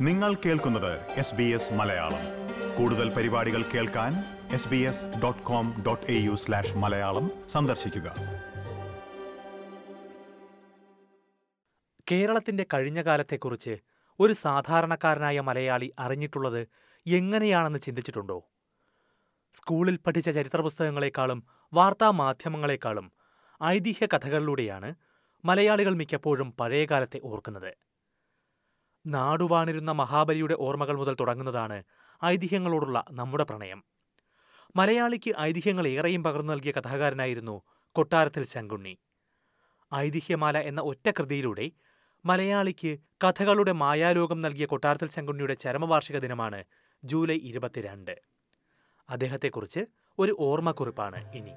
നിങ്ങൾ കേൾക്കുന്നത് S B S Malayalam. കൂടുതൽ പരിപാടികൾ കേൾക്കാൻ S B S dot com dot A U slash Malayalam സന്ദർശിക്കുക. കേരളത്തിന്റെ കഴിഞ്ഞ കാലത്തെക്കുറിച്ച് ഒരു സാധാരണക്കാരനായ മലയാളി അറിഞ്ഞിട്ടുള്ളത് എങ്ങനെയാണെന്ന് ചിന്തിച്ചിട്ടുണ്ടോ? സ്കൂളിൽ പഠിച്ച ചരിത്ര പുസ്തകങ്ങളെക്കാളും വാർത്താ മാധ്യമങ്ങളെക്കാളും ഐതിഹ്യ കഥകളിലൂടെയാണ് മലയാളികൾ മിക്കപ്പോഴും പഴയകാലത്തെ ഓർക്കുന്നത്. നാടുവാണിരുന്ന മഹാബലിയുടെ ഓർമ്മകൾ മുതൽ തുടങ്ങുന്നതാണ് ഐതിഹ്യങ്ങളോടുള്ള നമ്മുടെ പ്രണയം. മലയാളിക്ക് ഐതിഹ്യങ്ങൾ ഏറെയും പകർന്നു നൽകിയ കഥാകാരനായിരുന്നു കൊട്ടാരത്തിൽ ശങ്കുണ്ണി. ഐതിഹ്യമാല എന്ന ഒറ്റ കൃതിയിലൂടെ മലയാളിക്ക് കഥകളുടെ മായാലോകം നൽകിയ കൊട്ടാരത്തിൽ ശങ്കുണ്ണിയുടെ ചരമവാർഷിക ദിനമാണ് ജൂലൈ ഇരുപത്തിരണ്ട്. അദ്ദേഹത്തെക്കുറിച്ച് ഒരു ഓർമ്മക്കുറിപ്പാണ് ഇനി.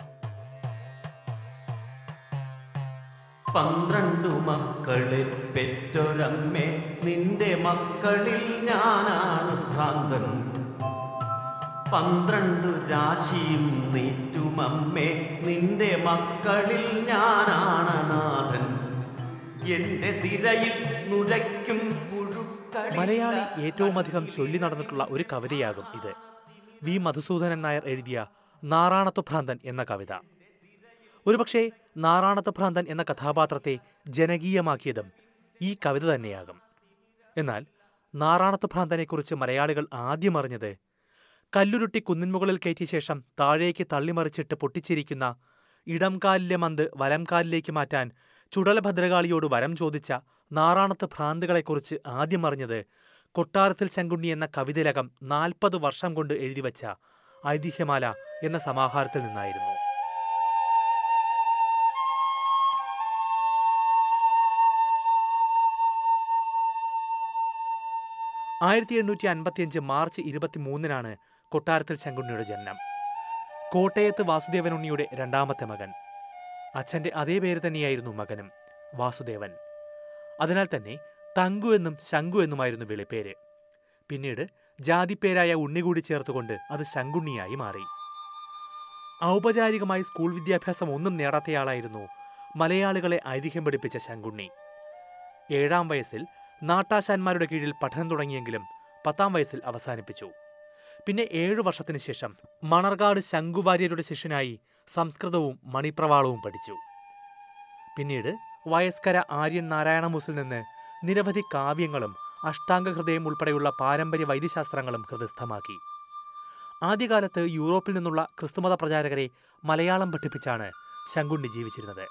പന്ത്രണ്ടു മക്കളെ പെറ്റൊരമ്മേ നിന്റെ മക്കളിൽ ഞാനാണ് ഭ്രാന്തൻ. പന്ത്രണ്ടു രാശിയും നീറ്റുമമ്മേ നിന്റെ മക്കളിൽ ഞാനാണ് നാഥൻ. എന്റെ സിരയിൽ നുരയ്ക്കും മലയാളി ഏറ്റവുമധികം ചൊല്ലി നടന്നിട്ടുള്ള ഒരു കവിതയാകും ഇത്. വി. മധുസൂദനൻ നായർ എഴുതിയ നാറാണത്തു ഭ്രാന്തൻ എന്ന കവിത. ഒരുപക്ഷെ നാറാണത്ത് ഭ്രാന്തൻ എന്ന കഥാപാത്രത്തെ ജനകീയമാക്കിയതും ഈ കവിത തന്നെയാകും. എന്നാൽ നാറാണത്ത് ഭ്രാന്തനെക്കുറിച്ച് മലയാളികൾ ആദ്യം അറിഞ്ഞത് കല്ലുരുട്ടി കുന്നിൻമുകളിൽ കയറ്റിയ ശേഷം താഴേക്ക് തള്ളിമറിച്ചിട്ട് പൊട്ടിച്ചിരിക്കുന്ന ഇടംകാലിലെ മന്ത് വലംകാലിലേക്ക് മാറ്റാൻ ചുടല ഭദ്രകാളിയോട് വരം ചോദിച്ച നാറാണത്ത് ഭ്രാന്തുകളെക്കുറിച്ച് ആദ്യം അറിഞ്ഞത് കൊട്ടാരത്തിൽ ശങ്കുണ്ണി എന്ന കവിതരകം നാൽപ്പത് വർഷം കൊണ്ട് എഴുതിവച്ച ഐതിഹ്യമാല എന്ന സമാഹാരത്തിൽ നിന്നായിരുന്നു. ആയിരത്തി എണ്ണൂറ്റി അൻപത്തിയഞ്ച് മാർച്ച് ഇരുപത്തിമൂന്നിനാണ് കൊട്ടാരത്തിൽ ശങ്കുണ്ണിയുടെ ജനനം. കോട്ടയത്ത് വാസുദേവൻ ഉണ്ണിയുടെ രണ്ടാമത്തെ മകൻ. അച്ഛന്റെ അതേ പേര് തന്നെയായിരുന്നു മകനും വാസുദേവൻ. അതിനാൽ തന്നെ തങ്കു എന്നും ശങ്കു എന്നുമായിരുന്നു വിളിപ്പേര്. പിന്നീട് ജാതിപ്പേരായ ഉണ്ണി കൂടി ചേർത്തുകൊണ്ട് അത് ശങ്കുണ്ണിയായി മാറി. ഔപചാരികമായി സ്കൂൾ വിദ്യാഭ്യാസം ഒന്നും നേടാത്തയാളായിരുന്നു മലയാളികളെ ഐതിഹ്യം പഠിപ്പിച്ച ശങ്കുണ്ണി. ഏഴാം വയസ്സിൽ നാട്ടാശാന്മാരുടെ കീഴിൽ പഠനം തുടങ്ങിയെങ്കിലും പത്താം വയസ്സിൽ അവസാനിപ്പിച്ചു. പിന്നെ ഏഴു വർഷത്തിന് ശേഷം മണർകാട് ശങ്കുവാര്യരുടെ ശിഷ്യനായി സംസ്കൃതവും മണിപ്രവാളവും പഠിച്ചു. പിന്നീട് വയസ്കര ആര്യൻ നാരായണമൂസിൽ നിന്ന് നിരവധി കാവ്യങ്ങളും അഷ്ടാംഗഹൃദയം ഉൾപ്പെടെയുള്ള പാരമ്പര്യ വൈദ്യശാസ്ത്രങ്ങളും ഹൃദയസ്ഥമാക്കി. ആദ്യകാലത്ത് യൂറോപ്പിൽ നിന്നുള്ള ക്രിസ്തുമത പ്രചാരകരെ മലയാളം പഠിപ്പിച്ചാണ് ശങ്കുണ്ണി ജീവിച്ചിരുന്നത്.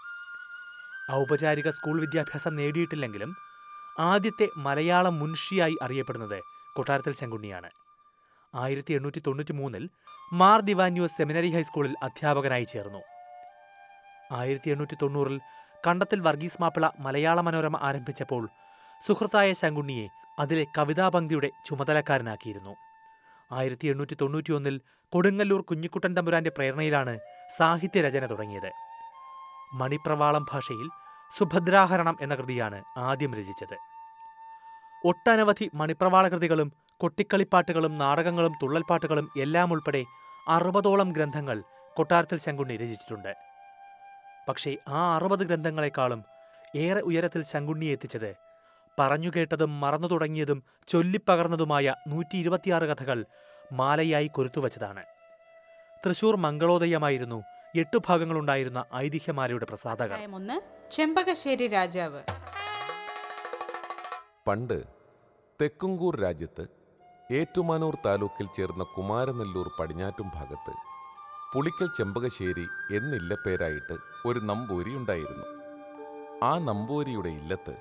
ഔപചാരിക സ്കൂൾ വിദ്യാഭ്യാസം നേടിയിട്ടില്ലെങ്കിലും ആദ്യത്തെ മലയാള മുൻഷിയായി അറിയപ്പെടുന്നത് കൊട്ടാരത്തിൽ ശങ്കുണ്ണിയാണ്. ആയിരത്തി എണ്ണൂറ്റി തൊണ്ണൂറ്റി മൂന്നിൽ മാർ ദിവാന്യോ സെമിനറി ഹൈസ്കൂളിൽ അധ്യാപകനായി ചേർന്നു. ആയിരത്തി എണ്ണൂറ്റി തൊണ്ണൂറിൽ കണ്ടത്തിൽ വർഗീസ് മാപ്പിള മലയാള മനോരമ ആരംഭിച്ചപ്പോൾ സുഹൃത്തായ ശങ്കുണ്ണിയെ അതിലെ കവിതാപംക്തിയുടെ ചുമതലക്കാരനാക്കിയിരുന്നു. ആയിരത്തി എണ്ണൂറ്റി തൊണ്ണൂറ്റിയൊന്നിൽ കൊടുങ്ങല്ലൂർ കുഞ്ഞിക്കുട്ടൻ തമ്പുരാന്റെ പ്രേരണയിലാണ് സാഹിത്യരചന തുടങ്ങിയത്. മണിപ്രവാളം ഭാഷയിൽ സുഭദ്രാഹരണം എന്ന കൃതിയാണ് ആദ്യം രചിച്ചത്. ഒട്ടനവധി മണിപ്രവാള കൃതികളും കൊട്ടിക്കളിപ്പാട്ടുകളും നാടകങ്ങളും തുള്ളൽപ്പാട്ടുകളും എല്ലാം ഉൾപ്പെടെ അറുപതോളം ഗ്രന്ഥങ്ങൾ കൊട്ടാരത്തിൽ ശങ്കുണ്ണി രചിച്ചിട്ടുണ്ട്. പക്ഷേ ആ അറുപത് ഗ്രന്ഥങ്ങളെക്കാളും ഏറെ ഉയരത്തിൽ ശങ്കുണ്ണി എത്തിച്ചത് പറഞ്ഞുകേട്ടതും മറന്നു തുടങ്ങിയതും ചൊല്ലിപ്പകർന്നതുമായ നൂറ്റി ഇരുപത്തിയാറ് കഥകൾ മാലയായി കൊരുത്തുവച്ചതാണ്. തൃശൂർ മംഗളോദയമായിരുന്നു എട്ടു ഭാഗങ്ങളുണ്ടായിരുന്ന ഐതിഹ്യമാലയുടെ പ്രസാധകർ. ഒന്ന് ചെമ്പകശ്ശേരി രാജാവ്. പണ്ട് തെക്കുംകൂർ രാജ്യത്ത് ഏറ്റുമാനൂർ താലൂക്കിൽ ചേർന്ന കുമാരനെല്ലൂർ പടിഞ്ഞാറ്റും ഭാഗത്ത് പുളിക്കൽ ചെമ്പകശ്ശേരി എന്നില്ല പേരായിട്ട് ഒരു നമ്പൂരി ഉണ്ടായിരുന്നു. ആ നമ്പൂരിയുടെ ഇല്ലത്ത്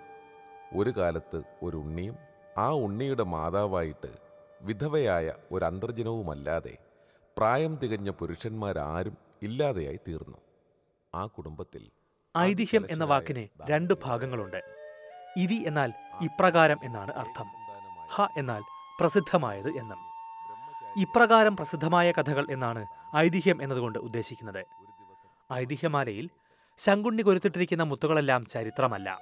ഒരു കാലത്ത് ഒരു ഉണ്ണിയും ആ ഉണ്ണിയുടെ മാതാവായിട്ട് വിധവയായ ഒരു അന്തർജനവുമല്ലാതെ പ്രായം തികഞ്ഞ പുരുഷന്മാരാരും ഇല്ലാതെയായി തീർന്നു. ആ കുടുംബത്തിൽ ഐതിഹ്യം എന്ന വാക്കിന് രണ്ട് ഭാഗങ്ങളുണ്ട്. ഇതി എന്നാൽ ഇപ്രകാരം എന്നാണ് അർത്ഥം. ഹ എന്നാൽ പ്രസിദ്ധമായത് എന്നും. ഇപ്രകാരം പ്രസിദ്ധമായ കഥകൾ എന്നാണ് ഐതിഹ്യം എന്നതുകൊണ്ട് ഉദ്ദേശിക്കുന്നത്. ഐതിഹ്യമാലയിൽ ശങ്കുണ്ണി കൊരുത്തിട്ടിരിക്കുന്ന മുത്തുകളെല്ലാം ചരിത്രമല്ല.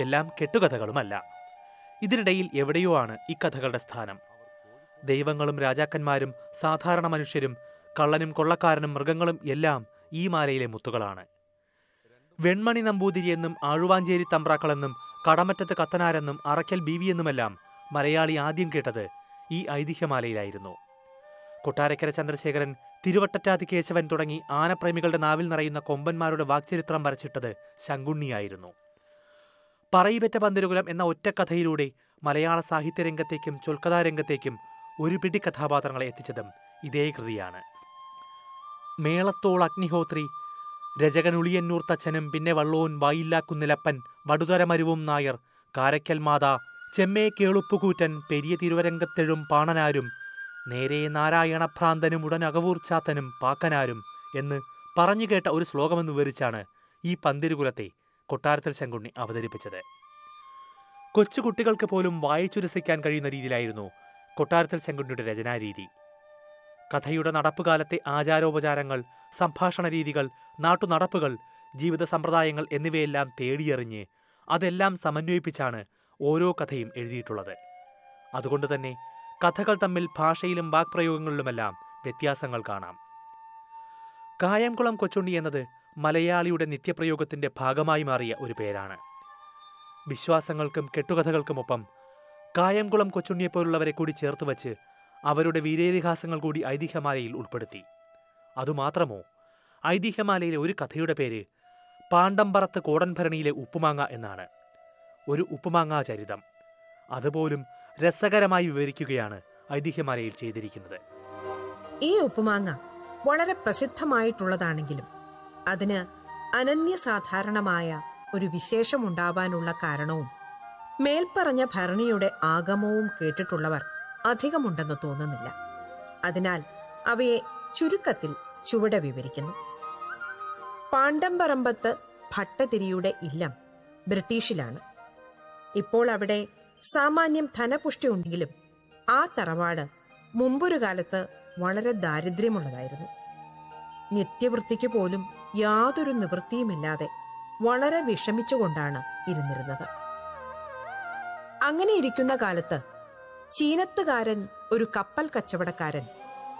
എല്ലാം കെട്ടുകഥകളുമല്ല. ഇതിനിടയിൽ എവിടെയോ ആണ് ഇക്കഥകളുടെ സ്ഥാനം. ദൈവങ്ങളും രാജാക്കന്മാരും സാധാരണ മനുഷ്യരും കള്ളനും കൊള്ളക്കാരനും മൃഗങ്ങളും എല്ലാം ഈ മാലയിലെ മുത്തുകളാണ്. വെൺമണി നമ്പൂതിരി എന്നും ആഴുവാഞ്ചേരി തമ്പ്രാക്കളെന്നും കടമറ്റത്ത് കത്തനാരെന്നും അറയ്ക്കൽ ബീവി എന്നുമെല്ലാം മലയാളി ആദ്യം കേട്ടത് ഈ ഐതിഹ്യമാലയിലായിരുന്നു. കൊട്ടാരക്കര ചന്ദ്രശേഖരൻ തിരുവട്ടറ്റാതി കേശവൻ തുടങ്ങി ആനപ്രേമികളുടെ നാവിൽ നിറയുന്ന കൊമ്പന്മാരുടെ വാക്ചരിത്രം വരച്ചിട്ടത് ശങ്കുണ്ണിയായിരുന്നു. പറയിപെറ്റ പന്തിരുകുലം എന്ന ഒറ്റക്കഥയിലൂടെ മലയാള സാഹിത്യരംഗത്തേക്കും ചൊൽക്കഥാരംഗത്തേക്കും ഒരു പിടി കഥാപാത്രങ്ങളെ എത്തിച്ചതും ഇതേ കൃതിയാണ്. മേളത്തോൾ അഗ്നിഹോത്രി. രജകനുളിയന്നൂർ തച്ചനും പിന്നെ വള്ളോൻ വായില്ലാക്കുന്നിലപ്പൻ വടുതരമരുവും നായർ കാരക്കൽ മാതാ ചെമ്മേ കേളുപ്പുകൂറ്റൻ പെരിയ തിരുവരങ്കത്തെഴും പാണനാരും നേരെ നാരായണഭ്രാന്തനും ഉടൻ അകവൂർച്ചാത്തനും പാക്കനാരും എന്ന് പറഞ്ഞു കേട്ട ഒരു ശ്ലോകമെന്ന് വിവരിച്ചാണ് ഈ പന്തിരുകുലത്തെ കൊട്ടാരത്തിൽ ശങ്കുണ്ണി അവതരിപ്പിച്ചത്. കൊച്ചുകുട്ടികൾക്ക് പോലും വായിച്ചുരസിക്കാൻ കഴിയുന്ന രീതിയിലായിരുന്നു കൊട്ടാരത്തിൽ ശങ്കുണ്ണിയുടെ രചനാരീതി. കഥയുടെ നടപ്പുകാലത്തെ ആചാരോപചാരങ്ങൾ സംഭാഷണ രീതികൾ നാട്ടുനടപ്പുകൾ ജീവിത സമ്പ്രദായങ്ങൾ എന്നിവയെല്ലാം തേടിയെറിഞ്ഞ് അതെല്ലാം സമന്വയിപ്പിച്ചാണ് ഓരോ കഥയും എഴുതിയിട്ടുള്ളത്. അതുകൊണ്ട് തന്നെ കഥകൾ തമ്മിൽ ഭാഷയിലും വാക്പ്രയോഗങ്ങളിലുമെല്ലാം വ്യത്യാസങ്ങൾ കാണാം. കായംകുളം കൊച്ചുണ്ണി എന്നത് മലയാളിയുടെ നിത്യപ്രയോഗത്തിന്റെ ഭാഗമായി മാറിയ ഒരു പേരാണ്. വിശ്വാസങ്ങൾക്കും കെട്ടുകഥകൾക്കുമൊപ്പം കായംകുളം കൊച്ചുണ്ണിയെപ്പോലുള്ളവരെ കൂടി ചേർത്ത് വച്ച് അവരുടെ വീരേതിഹാസങ്ങൾ കൂടി ഐതിഹ്യമാലയിൽ ഉൾപ്പെടുത്തി. അതുമാത്രമോ ഐതിഹ്യമാലയിലെ ഒരു കഥയുടെ പേര് പാണ്ഡമ്പറത്ത് കോടൻഭരണിയിലെ ഉപ്പുമാങ്ങ എന്നാണ്. ഒരു ഉപ്പുമാങ്ങാ ചരിതം. അതുപോലും രസകരമായി വിവരിക്കുകയാണ് ഐതിഹ്യമാലയിൽ ചെയ്തിരിക്കുന്നത്. ഈ ഉപ്പുമാങ്ങ വളരെ പ്രസിദ്ധമായിട്ടുള്ളതാണെങ്കിലും അതിന് അനന്യസാധാരണമായ ഒരു വിശേഷമുണ്ടാവാനുള്ള കാരണവും മേൽപ്പറഞ്ഞ ഭരണിയുടെ ആഗമവും കേട്ടിട്ടുള്ളവർ അധികമുണ്ടെന്ന് തോന്നുന്നില്ല. അതിനാൽ അവയെ ചുരുക്കത്തിൽ ചുവടെ വിവരിക്കുന്നു. പാണ്ഡംപറമ്പത്ത് ഭട്ടതിരിയുടെ ഇല്ലം ബ്രിട്ടീഷിലാണ്. ഇപ്പോൾ അവിടെ സാമാന്യം ധനപുഷ്ടി ഉണ്ടെങ്കിലും ആ തറവാട് മുമ്പൊരു കാലത്ത് വളരെ ദാരിദ്ര്യമുള്ളതായിരുന്നു. നിത്യവൃത്തിക്ക് പോലും യാതൊരു നിവൃത്തിയുമില്ലാതെ വളരെ വിഷമിച്ചുകൊണ്ടാണ് ഇരുന്നിരുന്നത്. അങ്ങനെ ഇരിക്കുന്ന കാലത്ത് ചീനത്തുകാരൻ ഒരു കപ്പൽ കച്ചവടക്കാരൻ.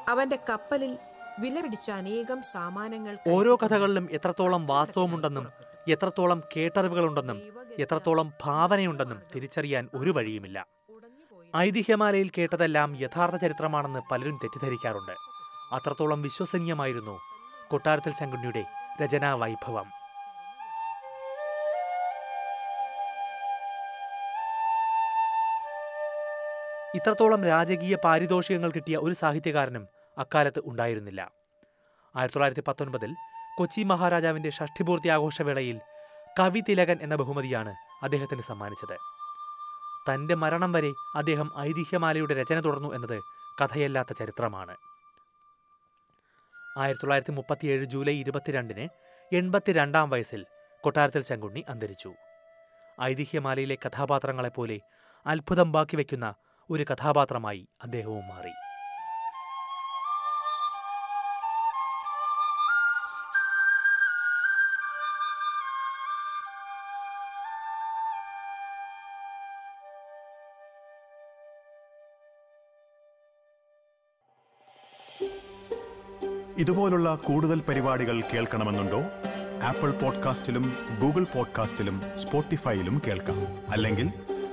അവന്റെ കപ്പലിൽ വിലപിടിച്ച അനേകം സാമാനങ്ങൾ ഓരോ കഥകളിലും എത്രത്തോളം വാസ്തവമുണ്ടെന്നും എത്രത്തോളം കേട്ടറിവുകളുണ്ടെന്നും എത്രത്തോളം ഭാവനയുണ്ടെന്നും തിരിച്ചറിയാൻ ഒരു വഴിയുമില്ല. ഐതിഹ്യമാലയിൽ കേട്ടതെല്ലാം യഥാർത്ഥ ചരിത്രമാണെന്ന് പലരും തെറ്റിദ്ധരിക്കാറുണ്ട്. അത്രത്തോളം വിശ്വസനീയമായിരുന്നു കൊട്ടാരത്തിൽ ശങ്കുണ്ണിയുടെ രചനാ വൈഭവം. ഇത്രത്തോളം രാജകീയ പാരിതോഷികങ്ങൾ കിട്ടിയ ഒരു സാഹിത്യകാരനും അക്കാലത്ത് ഉണ്ടായിരുന്നില്ല. ആയിരത്തി തൊള്ളായിരത്തി പത്തൊൻപതിൽ കൊച്ചി മഹാരാജാവിന്റെ ഷഷ്ഠിപൂർത്തി ആഘോഷവേളയിൽ കവി തിലകൻ എന്ന ബഹുമതിയാണ് അദ്ദേഹത്തിന് സമ്മാനിച്ചത്. തന്റെ മരണം വരെ അദ്ദേഹം ഐതിഹ്യമാലയുടെ രചന തുടർന്നു എന്നത് കഥയല്ലാത്ത ചരിത്രമാണ്. ആയിരത്തി തൊള്ളായിരത്തി മുപ്പത്തിയേഴ് ജൂലൈ ഇരുപത്തിരണ്ടിന് എൺപത്തിരണ്ടാം വയസ്സിൽ കൊട്ടാരത്തിൽ ശങ്കുണ്ണി അന്തരിച്ചു. ഐതിഹ്യമാലയിലെ കഥാപാത്രങ്ങളെപ്പോലെ അത്ഭുതം ബാക്കി വയ്ക്കുന്ന ഒരു കഥാപാത്രമായി അദ്ദേഹവും മാറി. ഇതുപോലുള്ള കൂടുതൽ പരിപാടികൾ കേൾക്കണമെന്നുണ്ടോ? ആപ്പിൾ പോഡ്കാസ്റ്റിലും ഗൂഗിൾ പോഡ്കാസ്റ്റിലും സ്പോട്ടിഫൈയിലും കേൾക്കാം. അല്ലെങ്കിൽ